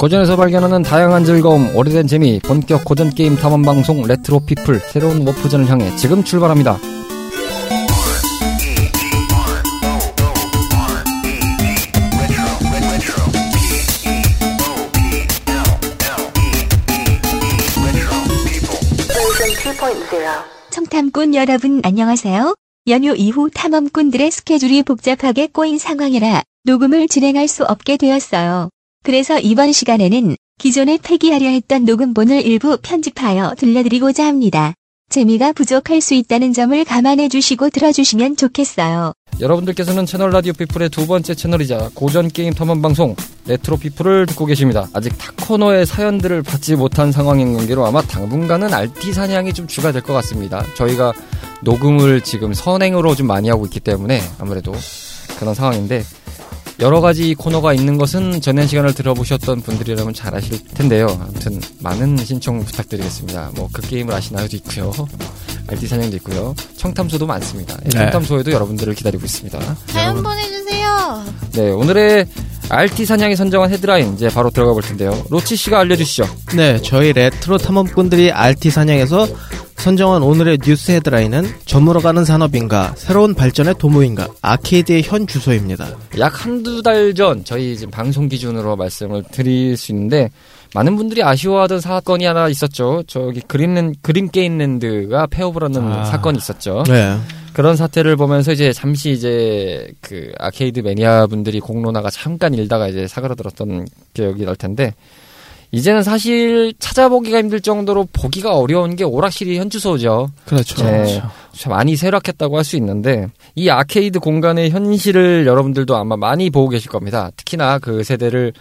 고전에서 발견하는 다양한 즐거움, 오래된 재미, 본격 고전 게임 탐험 방송 레트로 피플 새로운 warp zone을 향해 지금 출발합니다. 청탐꾼 여러분 안녕하세요. 연휴 이후 탐험꾼들의 스케줄이 복잡하게 꼬인 상황이라 녹음을 진행할 수 없게 되었어요. 그래서 이번 시간에는 기존에 폐기하려 했던 녹음본을 일부 편집하여 들려드리고자 합니다. 재미가 부족할 수 있다는 점을 감안해 주시고 들어주시면 좋겠어요. 여러분들께서는 채널 라디오 피플의 두 번째 채널이자 고전 게임 탐험 방송 레트로 피플을 듣고 계십니다. 아직 타 코너의 사연들을 받지 못한 상황인 관계로 아마 당분간은 RT 사냥이 좀 주가 될 것 같습니다. 저희가 녹음을 지금 선행으로 좀 많이 하고 있기 때문에 아무래도 그런 상황인데 여러 가지 코너가 있는 것은 전에 시간을 들어보셨던 분들이라면 잘 아실 텐데요. 아무튼 많은 신청 부탁드리겠습니다. 뭐 그 게임을 아시나요도 있고요. RT 사냥도 있고요. 청탐소도 많습니다. 예, 네. 청탐소에도 여러분들을 기다리고 있습니다. 사연 보내주세요. 네, 오늘의 RT 사냥이 선정한 헤드라인 이제 바로 들어가 볼 텐데요. 로치 씨가 알려주시죠. 네, 저희 레트로 탐험꾼들이 RT 사냥에서 선정한 오늘의 뉴스 헤드라인은 저물어 가는 산업인가, 새로운 발전의 도모인가, 아케이드의 현 주소입니다. 약 한두 달 전 저희 지금 방송 기준으로 말씀을 드릴 수 있는데 많은 분들이 아쉬워하던 사건이 하나 있었죠. 저기 그린랜 그린 게임랜드가 폐업을 하는 아. 사건이 있었죠. 네. 그런 사태를 보면서 이제 잠시 이제 그 아케이드 매니아 분들이 공론화가 잠깐 일다가 이제 사그라들었던 기억이 날 텐데 이제는 사실 찾아보기가 힘들 정도로 보기가 어려운 게 오락실이 현주소죠. 그렇죠. 네. 참 많이 쇠락했다고 할 수 있는데 이 아케이드 공간의 현실을 여러분들도 아마 많이 보고 계실 겁니다. 특히나 그 세대를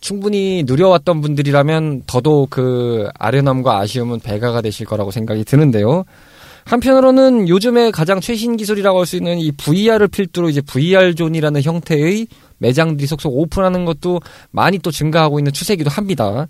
충분히 누려왔던 분들이라면 더더욱 그 아련함과 아쉬움은 배가가 되실 거라고 생각이 드는데요. 한편으로는 요즘에 가장 최신 기술이라고 할 수 있는 이 VR을 필두로 이제 VR 존이라는 형태의 매장들이 속속 오픈하는 것도 많이 또 증가하고 있는 추세이기도 합니다.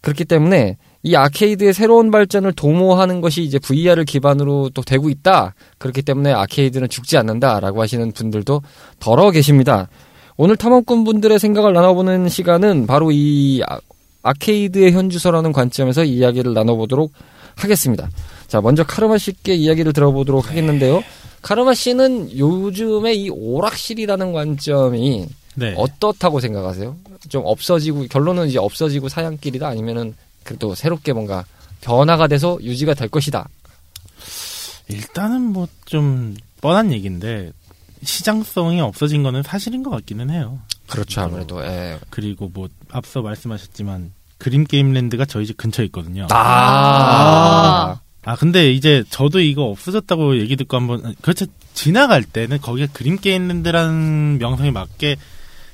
그렇기 때문에 이 아케이드의 새로운 발전을 도모하는 것이 이제 VR을 기반으로 또 되고 있다. 그렇기 때문에 아케이드는 죽지 않는다라고 하시는 분들도 더러 계십니다. 오늘 탐험꾼 분들의 생각을 나눠보는 시간은 바로 이 아- 아케이드의 현주소라는 관점에서 이야기를 나눠보도록 하겠습니다. 자, 먼저 카르마 씨께 이야기를 들어보도록 하겠는데요. 카르마 씨는 요즘에 이 오락실이라는 관점이 네. 어떻다고 생각하세요? 좀 없어지고 결론은 이제 없어지고 사양길이다 아니면은 그래도 새롭게 뭔가 변화가 돼서 유지가 될 것이다. 일단은 뭐 좀 뻔한 얘기인데 시장성이 없어진 거는 사실인 것 같기는 해요. 그렇죠 아무래도. 예. 그리고 뭐 앞서 말씀하셨지만 그림 게임랜드가 저희 집 근처에 있거든요. 아. 아 근데 이제 저도 이거 없어졌다고 얘기 듣고 한번 그렇죠 지나갈 때는 거기가 그림 게임랜드라는 명성에 맞게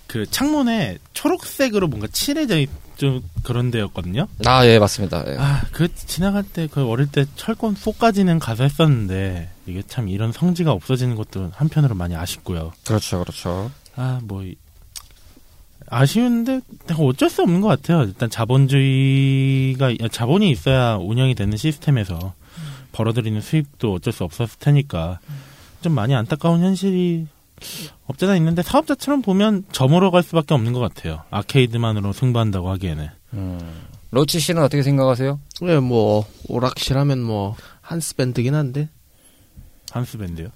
그 창문에 초록색으로 뭔가 칠해져 있, 좀 그런 데였거든요. 아, 예, 맞습니다. 예. 아, 그 지나갈 때 그 어릴 때 철권 4까지는 가서 했었는데 이게 참 이런 성지가 없어지는 것도 한편으로 많이 아쉽고요. 그렇죠, 그렇죠. 아, 뭐 이- 아쉬운데 내가 어쩔 수 없는 것 같아요. 일단 자본주의가 자본이 있어야 운영이 되는 시스템에서 벌어들이는 수익도 어쩔 수 없었을 테니까 좀 많이 안타까운 현실이 없잖아 있는데 사업자처럼 보면 저물어 갈 수밖에 없는 것 같아요. 아케이드만으로 승부한다고 하기에는. 음. 로치 씨는 어떻게 생각하세요? 네, 뭐, 오락실 하면 뭐, 한스밴드긴 한데. 한스밴드요.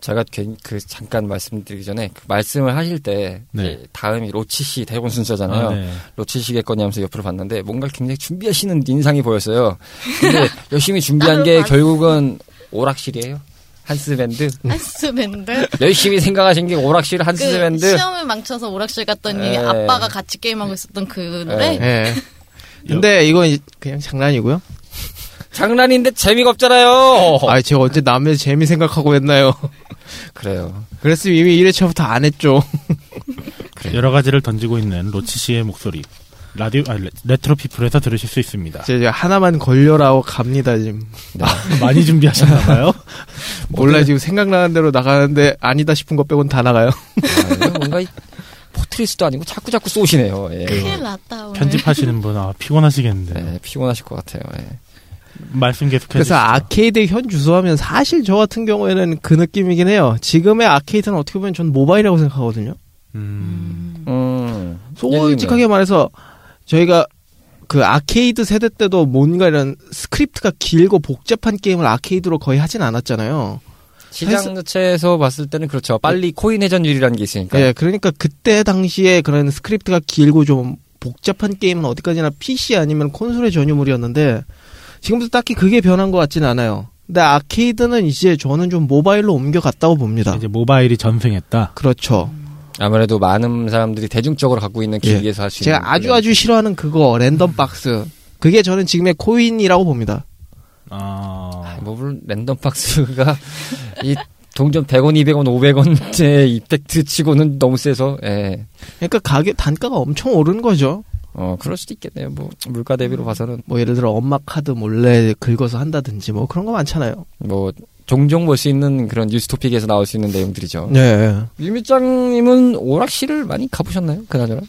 제가 괜히 그 잠깐 말씀드리기 전에 그 말씀을 하실 때 네. 예, 다음이 로치 씨 대본 순서잖아요. 아, 네. 로치 씨겠거니 하면서 옆으로 봤는데 뭔가 굉장히 준비하시는 인상이 보였어요. 근데 열심히 준비한 게 결국은 오락실이에요. 한스밴드. 한스밴드. 열심히 생각하신 게 오락실 그 한스밴드. 시험을 망쳐서 오락실 갔더니 에. 아빠가 같이 게임하고 있었던 그 노래. 에. 예. 근데 이건 이- 그냥 장난이고요. 장난인데 재미가 없잖아요. 아, 제가 언제 남의 재미 생각하고 했나요? 그래요. 그랬으면 이미 1회차부터 안 했죠. 여러 가지를 던지고 있는 로치 씨의 목소리. 라디오, 아, 레, 레트로 피플에서 들으실 수 있습니다. 제가 하나만 걸려라고 갑니다, 지금. 많이 준비하셨나봐요. 몰라, 지금 생각나는 대로 나가는데 아니다 싶은 것 빼곤 다 나가요. 아, 뭔가 이 포트리스도 아니고 자꾸 자꾸 쏘시네요. 예. 큰일 났다 오늘. 편집하시는 분, 아, 피곤하시겠는데. 예, 피곤하실 것 같아요. 예. 말씀 계속 그래서. 아케이드 현 주소하면 사실 저 같은 경우에는 그 느낌이긴 해요. 지금의 아케이드는 어떻게 보면 전 모바일이라고 생각하거든요. 음, 음. 솔직하게 말해서 저희가 그 아케이드 세대 때도 뭔가 이런 스크립트가 길고 복잡한 게임을 아케이드로 거의 하진 않았잖아요. 시장 자체에서 봤을 때는 그렇죠. 빨리 코인 회전율이라는 게 있으니까. 예, 그러니까 그때 당시에 그런 스크립트가 길고 좀 복잡한 게임은 어디까지나 PC 아니면 콘솔의 전유물이었는데 지금도 딱히 그게 변한 것 같지는 않아요. 근데 아케이드는 이제 저는 좀 모바일로 옮겨갔다고 봅니다. 이제 모바일이 전승했다. 그렇죠. 아무래도 많은 사람들이 대중적으로 갖고 있는 예. 기기에서 할수 있는. 제가 아주 아주 싫어하는 그거 랜덤 박스. 그게 저는 지금의 코인이라고 봅니다. 아, 뭐 물론 랜덤 박스가 이 동전 100원, 200원, 500원째 이펙트 치고는 너무 세서 예. 그러니까 가격 단가가 엄청 오른 거죠. 어, 그럴 수도 있겠네요. 뭐 물가 대비로 봐서는 뭐 예를 들어 엄마 카드 몰래 긁어서 한다든지 뭐 그런 거 많잖아요. 뭐 종종 볼 수 있는 그런 뉴스토픽에서 나올 수 있는 내용들이죠. 네. 유미짱님은 오락실을 많이 가보셨나요? 그나저나?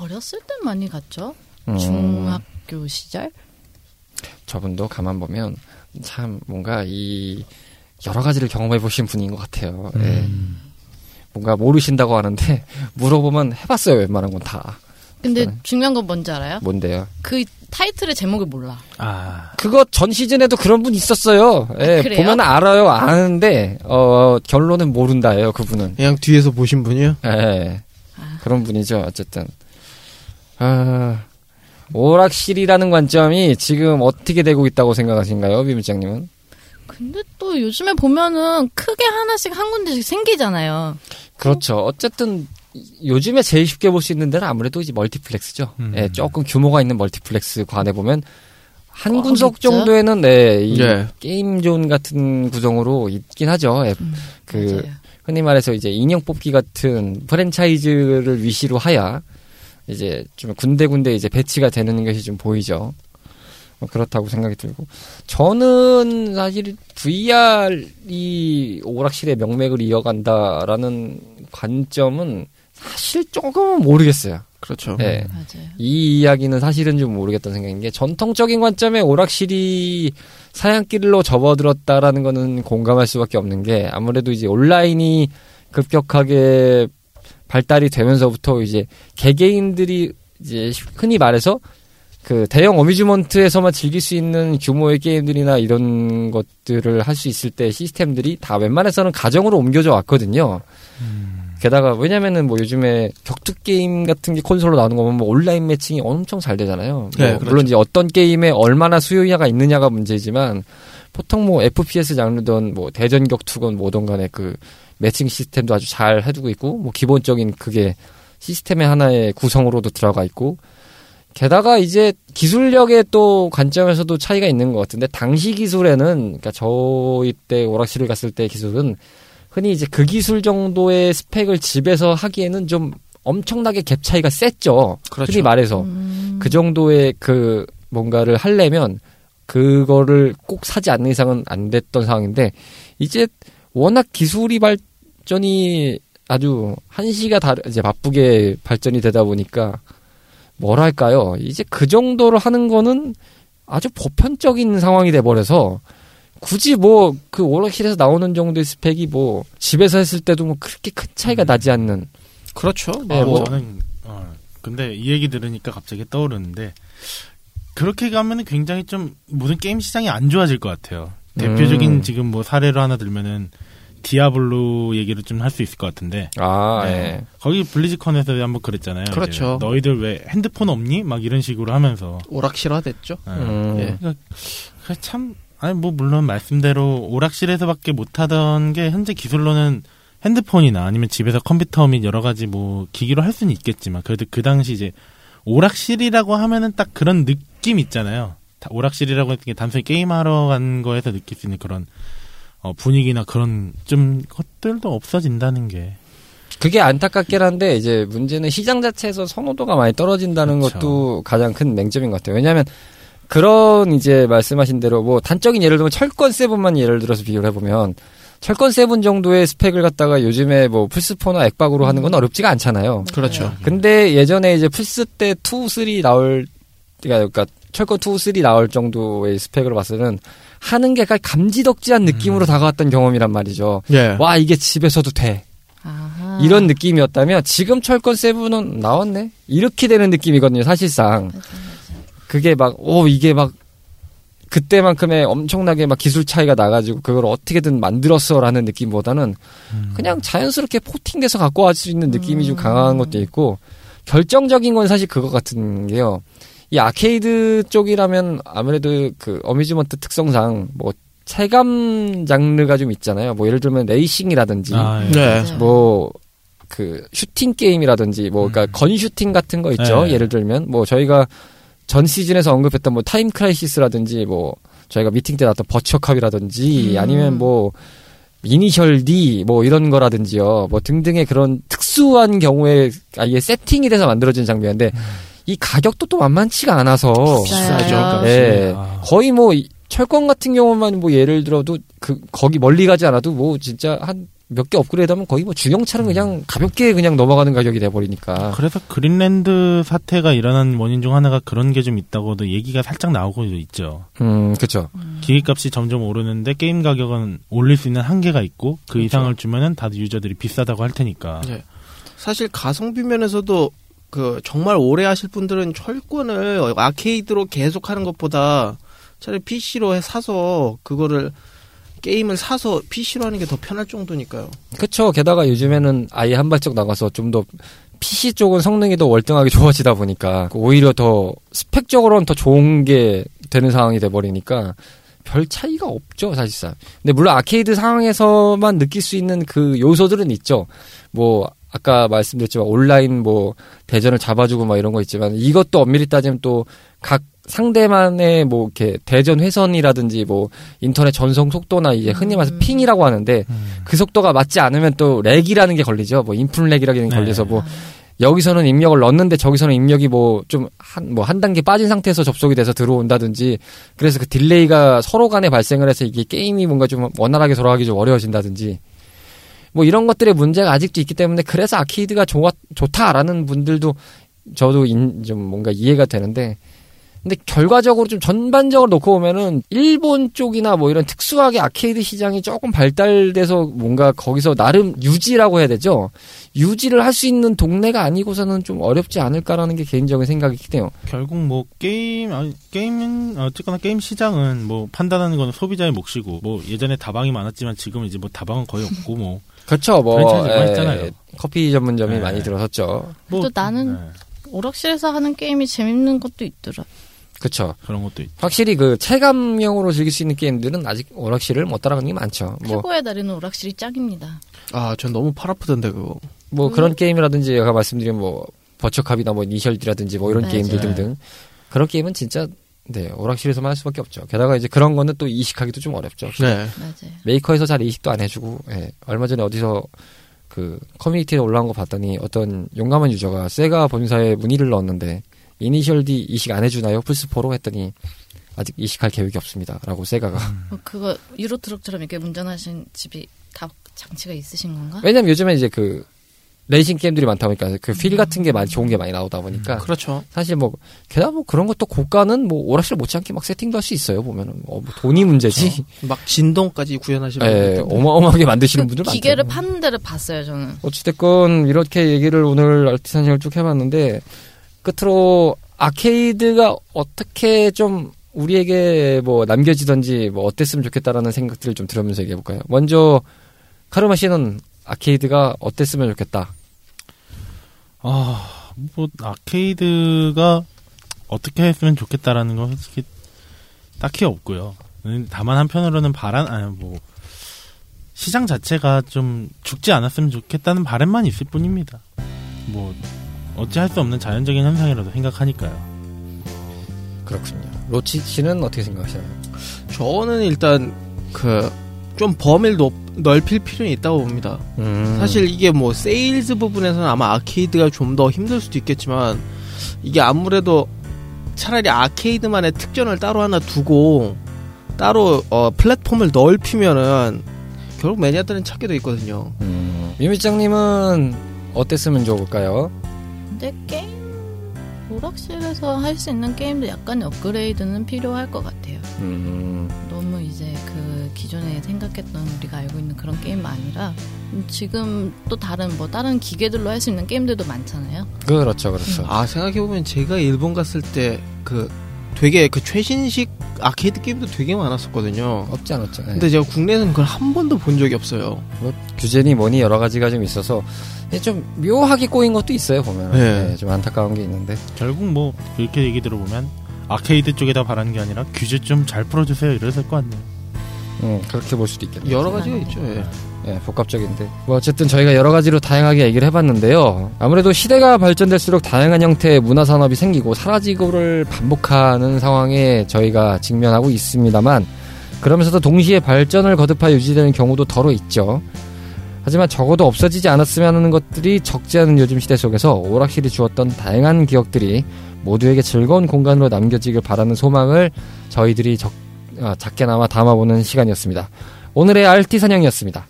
어렸을 땐 많이 갔죠. 음, 중학교 시절. 저분도 가만 보면 참 뭔가 이 여러 가지를 경험해 보신 분인 것 같아요. 예. 음. 뭔가 모르신다고 하는데 물어보면 해봤어요. 웬만한 건 다. 근데 네. 중요한 건 뭔지 알아요? 뭔데요? 그 타이틀의 제목을 몰라. 아, 그거 전 시즌에도 그런 분 있었어요. 예, 아, 그래요? 보면 알아요. 아는데 어 결론은 모른다예요. 그분은. 그냥 뒤에서 보신 분이요? 예. 아. 그런 분이죠. 어쨌든. 아, 오락실이라는 관점이 지금 어떻게 되고 있다고 생각하신가요, 비밀장님은? 근데 또 요즘에 보면은 크게 하나씩 한 군데씩 생기잖아요. 그렇죠. 어쨌든 요즘에 제일 쉽게 볼 수 있는 데는 아무래도 이제 멀티플렉스죠. 음. 예, 조금 규모가 있는 멀티플렉스 관에 보면 한 어, 구석진 자리? 정도에는 네, 이 예. 게임존 같은 구성으로 있긴 하죠. 예, 음, 그 맞아요. 흔히 말해서 이제 인형 뽑기 같은 프랜차이즈를 위시로 하야 이제 좀 군데군데 이제 배치가 되는 것이 좀 보이죠. 뭐 그렇다고 생각이 들고 저는 사실 VR이 오락실의 명맥을 이어간다라는 관점은 사실 조금은 모르겠어요. 그렇죠. 예. 맞아요. 이 이야기는 사실은 좀 모르겠다는 생각인 게 전통적인 관점에 오락실이 사양길로 접어들었다라는 거는 공감할 수밖에 없는 게 아무래도 이제 온라인이 급격하게 발달이 되면서부터 이제 개개인들이 이제 흔히 말해서 그 대형 어뮤즈먼트에서만 즐길 수 있는 규모의 게임들이나 이런 것들을 할 수 있을 때 시스템들이 다 웬만해서는 가정으로 옮겨져 왔거든요. 게다가 왜냐면은 뭐 요즘에 격투 게임 같은 게 콘솔로 나오는 거 보면 뭐 온라인 매칭이 엄청 잘 되잖아요. 네, 뭐 그렇죠. 물론 이제 어떤 게임에 얼마나 수요냐가 있느냐가 문제지만 보통 뭐 FPS 장르든 뭐 대전 격투건 뭐든 간에 그 매칭 시스템도 아주 잘 해두고 있고 뭐 기본적인 그게 시스템의 하나의 구성으로도 들어가 있고 게다가 이제 기술력의 또 관점에서도 차이가 있는 것 같은데 당시 기술에는 그러니까 저희 때 오락실을 갔을 때 기술은 흔히 이제 그 기술 정도의 스펙을 집에서 하기에는 좀 엄청나게 갭 차이가 셌죠. 그렇죠. 흔히 말해서 음, 그 정도의 그 뭔가를 하려면 그거를 꼭 사지 않는 이상은 안 됐던 상황인데 이제 워낙 기술이 발전이 아주 한시가 다 이제 바쁘게 발전이 되다 보니까 뭐랄까요 이제 그 정도로 하는 거는 아주 보편적인 상황이 돼 버려서 굳이 뭐 그 오락실에서 나오는 정도의 스펙이 뭐 집에서 했을 때도 뭐 그렇게 큰 차이가 나지 않는 그렇죠. 네, 아, 뭐- 저는 어, 근데 이 얘기 들으니까 갑자기 떠오르는데 그렇게 가면은 굉장히 좀 모든 게임 시장이 안 좋아질 것 같아요. 대표적인 음. 지금 뭐 사례로 하나 들면은 디아블로 얘기를 좀 할 수 있을 것 같은데 아 네. 예. 거기 블리즈컨에서 한번 그랬잖아요. 그렇죠. 이제 너희들 왜 핸드폰 없니? 막 이런 식으로 하면서 오락실화 됐죠. 네. 음. 예. 그러니까 그참 아니 뭐 물론 말씀대로 오락실에서밖에 못하던 게 현재 기술로는 핸드폰이나 아니면 집에서 컴퓨터 및 여러 가지 뭐 기기로 할 수는 있겠지만 그래도 그 당시 이제 오락실이라고 하면은 딱 그런 느낌 있잖아요. 다 오락실이라고 했던 게 단순히 게임하러 간 거에서 느낄 수 있는 그런 어, 분위기나 그런 좀 것들도 없어진다는 게 그게 안타깝긴 한데 이제 문제는 시장 자체에서 선호도가 많이 떨어진다는 그렇죠. 것도 가장 큰 맹점인 것 같아요. 왜냐하면 그런 이제 말씀하신 대로 뭐 단적인 예를 들면 철권 seven만 예를 들어서 비교를 해보면 철권 seven 정도의 스펙을 갖다가 요즘에 뭐 플스4나 액박으로 하는 건 어렵지가 않잖아요. 그렇죠. 근데 예전에 이제 플스 때 2, 3 나올 그러니까 철권 2, 3 나올 정도의 스펙으로 봤으면 하는 게 약간 감지덕지한 느낌으로 다가왔던 경험이란 말이죠. 예. 와 이게 집에서도 돼. 아하. 아, 이런 느낌이었다면 지금 철권 seven은 나왔네 이렇게 되는 느낌이거든요 사실상 맞아, 맞아. 그게 막 오 이게 막 그때만큼의 엄청나게 막 기술 차이가 나가지고 그걸 어떻게든 만들었어라는 느낌보다는 음. 그냥 자연스럽게 porting돼서 갖고 갈수 있는 느낌이 좀 음. 강한 것도 있고 결정적인 건 사실 그거 같은 게요. 이 아케이드 쪽이라면 아무래도 그 amusement 특성상 뭐 체감 장르가 좀 있잖아요. 뭐 예를 들면 레이싱이라든지 아, 예. 네. 맞아요. 뭐그 슈팅 게임이라든지 뭐 그러니까 음. gun shooting 같은 거 있죠. 네. 예를 들면 뭐 저희가 전 시즌에서 언급했던 뭐 Time Crisis라든지 뭐 저희가 미팅 때 나왔던 Virtua Cop이라든지 음. 아니면 뭐 Initial D 뭐 이런 거라든지요. 뭐 등등의 그런 특수한 경우에 아예 세팅이 돼서 만들어진 장비인데 이 가격도 또 만만치가 않아서 비싸죠. 아. 거의 뭐 이- 철권 같은 경우만 뭐 예를 들어도 그 거기 멀리 가지 않아도 뭐 진짜 한 몇 개 업그레이드하면 거의 뭐 중형차는 그냥 가볍게 그냥 넘어가는 가격이 돼 버리니까 그래서 그린랜드 사태가 일어난 원인 중 하나가 그런 게 좀 있다고도 얘기가 살짝 나오고 있죠. 음 그렇죠 기기값이 점점 오르는데 게임 가격은 올릴 수 있는 한계가 있고 그 그렇죠. 인상을 주면은 다들 유저들이 비싸다고 할 테니까. 네. 사실 가성비 면에서도 그 정말 오래 하실 분들은 철권을 아케이드로 계속 하는 것보다 차라리 PC로 사서 그거를 게임을 사서 PC로 하는 게 더 편할 정도니까요. 그렇죠 게다가 요즘에는 아예 한 발짝 나가서 좀 더 PC 쪽은 성능이 더 월등하게 좋아지다 보니까 오히려 더 스펙적으로는 더 좋은 게 되는 상황이 돼 버리니까 별 차이가 없죠 사실상. 근데 물론 아케이드 상황에서만 느낄 수 있는 그 요소들은 있죠. 뭐 아까 말씀드렸지만 온라인 뭐 대전을 잡아주고 막 이런 거 있지만 이것도 엄밀히 따지면 또 각 상대만의 뭐 이렇게 대전 회선이라든지 뭐 인터넷 전송 속도나 이제 흔히 말해서 음. ping이라고 하는데 음. 그 속도가 맞지 않으면 또 lag이라는 게 걸리죠. 뭐 input lag이라는 게 네. 걸려서 뭐 여기서는 입력을 넣었는데 저기서는 입력이 뭐 좀 한 뭐 한 단계 빠진 상태에서 접속이 돼서 들어온다든지 그래서 그 delay가 서로 간에 발생을 해서 이게 게임이 뭔가 좀 원활하게 돌아가기 좀 어려워진다든지 뭐 이런 것들의 문제가 아직도 있기 때문에 그래서 아케이드가 좋아 좋다라는 분들도 저도 인, 좀 뭔가 이해가 되는데 근데 결과적으로 좀 전반적으로 놓고 보면은 일본 쪽이나 뭐 이런 특수하게 아케이드 시장이 조금 발달돼서 뭔가 거기서 나름 유지라고 해야 되죠. 유지를 할 수 있는 동네가 아니고서는 좀 어렵지 않을까라는 게 개인적인 생각이긴 해요. 결국 뭐 게임 아니, 게임은 어쨌거나 게임 시장은 뭐 판단하는 건 소비자의 몫이고 뭐 예전에 다방이 많았지만 지금 이제 뭐 다방은 거의 없고 뭐 그렇죠. 뭐 프랜차이즈가 예. 커피 전문점이 네. 많이 들어섰죠. 뭐, 또 나는 네, 오락실에서 하는 게임이 재밌는 것도 있더라. 그렇죠. 그런 것도 있. 확실히 그 체감형으로 즐길 수 있는 게임들은 아직 오락실을 못 따라가는 게 많죠. 뭐 최고의 달인은 오락실이 짱입니다. 아, 전 너무 팔 아프던데 그거. 뭐 음. 그런 게임이라든지 아까 말씀드린 뭐 버처캅이나 뭐 니셜디라든지 뭐 이런 맞아요. 게임들 등등 그런 게임은 진짜 네 오락실에서만 할 수밖에 없죠. 게다가 이제 그런 거는 또 이식하기도 좀 어렵죠. 네. 맞아요. 메이커에서 잘 이식도 안 해주고 예, 얼마 전에 어디서 그 커뮤니티에 올라온 거 봤더니 어떤 용감한 유저가 세가 본사에 문의를 넣었는데 이니셜 D 이식 안 해주나요? 플스4로 했더니 아직 이식할 계획이 없습니다 라고 세가가. 뭐 그거 유로 트럭처럼 이렇게 운전하신 집에 다 장치가 있으신 건가? 왜냐면 요즘에 이제 그 레이싱 게임들이 많다 보니까 그 휠 같은 게 많이 좋은 게 많이 나오다 보니까 그렇죠. 사실 뭐 게다가 뭐 그런 것도 고가는 뭐 오락실 못지않게 막 세팅도 할 수 있어요 보면은. 어, 뭐 돈이 문제지. 막 진동까지 구현하시는 예, 어마어마하게 만드시는 분들 많죠. 기계를 파는 데를 봤어요 저는. 어찌됐건 이렇게 얘기를 오늘 알티산을 쭉 해봤는데 끝으로 아케이드가 어떻게 좀 우리에게 뭐 남겨지던지 뭐 어땠으면 좋겠다라는 생각들을 좀 들으면서 얘기해 볼까요? 먼저 카르마 씨는 아케이드가 어땠으면 좋겠다. 아, 뭐 아케이드가 어떻게 했으면 좋겠다라는 건 솔직히 딱히 없고요. 음, 다만 한편으로는 바람 아니 뭐 시장 자체가 좀 죽지 않았으면 좋겠다는 바람만 있을 뿐입니다. 뭐 어찌할 수 없는 자연적인 현상이라도 생각하니까요. 그렇군요. 로치 씨는 어떻게 생각하시나요? 저는 일단 그 좀 범위를 높, 넓힐 필요는 있다고 봅니다. 음. 사실 이게 뭐 세일즈 부분에서는 아마 아케이드가 좀 더 힘들 수도 있겠지만 이게 아무래도 차라리 아케이드만의 특전을 따로 하나 두고 따로 어, 플랫폼을 넓히면은 결국 매니아들은 찾게 돼 있거든요. 음. 미미짱님은 어땠으면 좋을까요? 근데 게임 오락실에서 할 수 있는 게임도 약간의 업그레이드는 필요할 것 같아요. 음. 너무 이제 그 기존에 생각했던 우리가 알고 있는 그런 게임 아니라 지금 또 다른 뭐 다른 기계들로 할 수 있는 게임들도 많잖아요. 그렇죠, 그렇죠. 아 생각해 보면 제가 일본 갔을 때 그 되게 그 최신식 아케이드 게임도 되게 많았었거든요. 없지 않았죠. 예. 근데 제가 국내에서는 그걸 한 번도 본 적이 없어요. 뭐 규제니 뭐니 여러 가지가 좀 있어서 좀 묘하게 꼬인 것도 있어요 보면 네. 네, 좀 안타까운 게 있는데 결국 뭐 이렇게 얘기 들어보면 아케이드 쪽에다 바라는 게 아니라 규제 좀 잘 풀어주세요 이랬을 것 같네요. 음, 그렇게 볼 수도 있겠네요. 여러 가지가 있죠. 예. 예, 복합적인데. 뭐 어쨌든 저희가 여러 가지로 다양하게 얘기를 해봤는데요. 아무래도 시대가 발전될수록 다양한 형태의 문화 산업이 생기고 사라지고를 반복하는 상황에 저희가 직면하고 있습니다만 그러면서도 동시에 발전을 거듭하여 유지되는 경우도 더러 있죠. 하지만 적어도 없어지지 않았으면 하는 것들이 적지 않은 요즘 시대 속에서 오락실이 주었던 다양한 기억들이 모두에게 즐거운 공간으로 남겨지길 바라는 소망을 저희들이 적, 아, 작게나마 담아보는 시간이었습니다. 오늘의 RT 사냥이었습니다.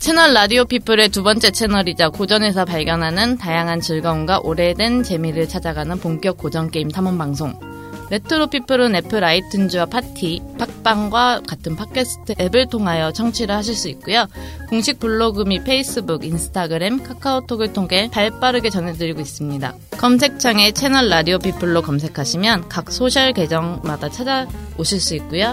채널 라디오 피플의 두 번째 채널이자 고전에서 발견하는 다양한 즐거움과 오래된 재미를 찾아가는 본격 고전 게임 탐험 방송. 레트로 피플은 애플 아이튠즈와 파티, 팟빵과 같은 팟캐스트 앱을 통하여 청취를 하실 수 있고요. 공식 블로그 및 페이스북, 인스타그램, 카카오톡을 통해 발빠르게 전해드리고 있습니다. 검색창에 채널 라디오 피플로 검색하시면 각 소셜 계정마다 찾아오실 수 있고요.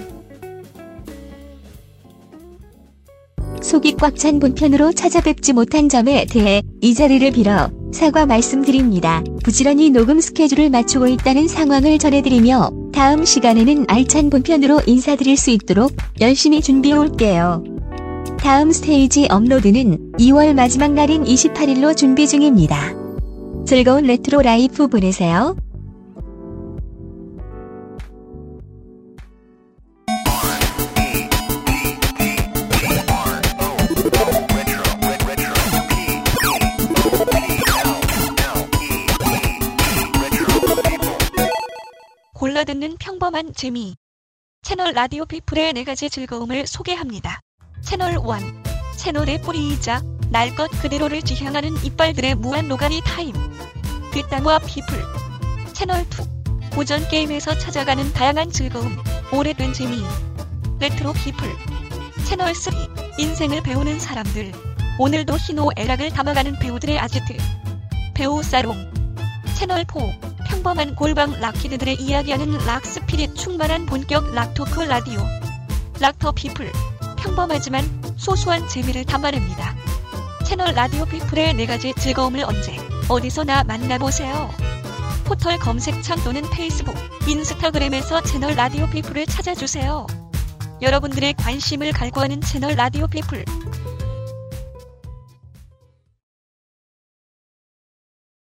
속이 꽉 찬 본편으로 찾아뵙지 못한 점에 대해 이 자리를 빌어 사과 말씀드립니다. 부지런히 녹음 스케줄을 맞추고 있다는 상황을 전해드리며 다음 시간에는 알찬 본편으로 인사드릴 수 있도록 열심히 준비해 올게요. 다음 스테이지 업로드는 2월 마지막 날인 28일로 준비 중입니다. 즐거운 retro life 보내세요. 평범한 재미. 채널 라디오 피플의 네 가지 즐거움을 소개합니다. 채널 1. 채널의 뿌리이자 날 것 그대로를 지향하는 이빨들의 무한 노가리 타임. 뒷땅과 피플. 채널 2. 고전 게임에서 찾아가는 다양한 즐거움. 오래된 재미. 레트로 피플. 채널 3. 인생을 배우는 사람들. 오늘도 희노애락을 담아가는 배우들의 아지트. 배우 살롱. 채널 4. 평범한 골방 rock kid들의 이야기하는 rock spirit 충만한 본격 rock talk 라디오. 락 더 피플. 평범하지만 소소한 재미를 담아냅니다. 채널 라디오 피플의 네 가지 즐거움을 언제, 어디서나 만나보세요. 포털 검색창 또는 페이스북, 인스타그램에서 채널 라디오 피플을 찾아주세요. 여러분들의 관심을 갈구하는 채널 라디오 피플.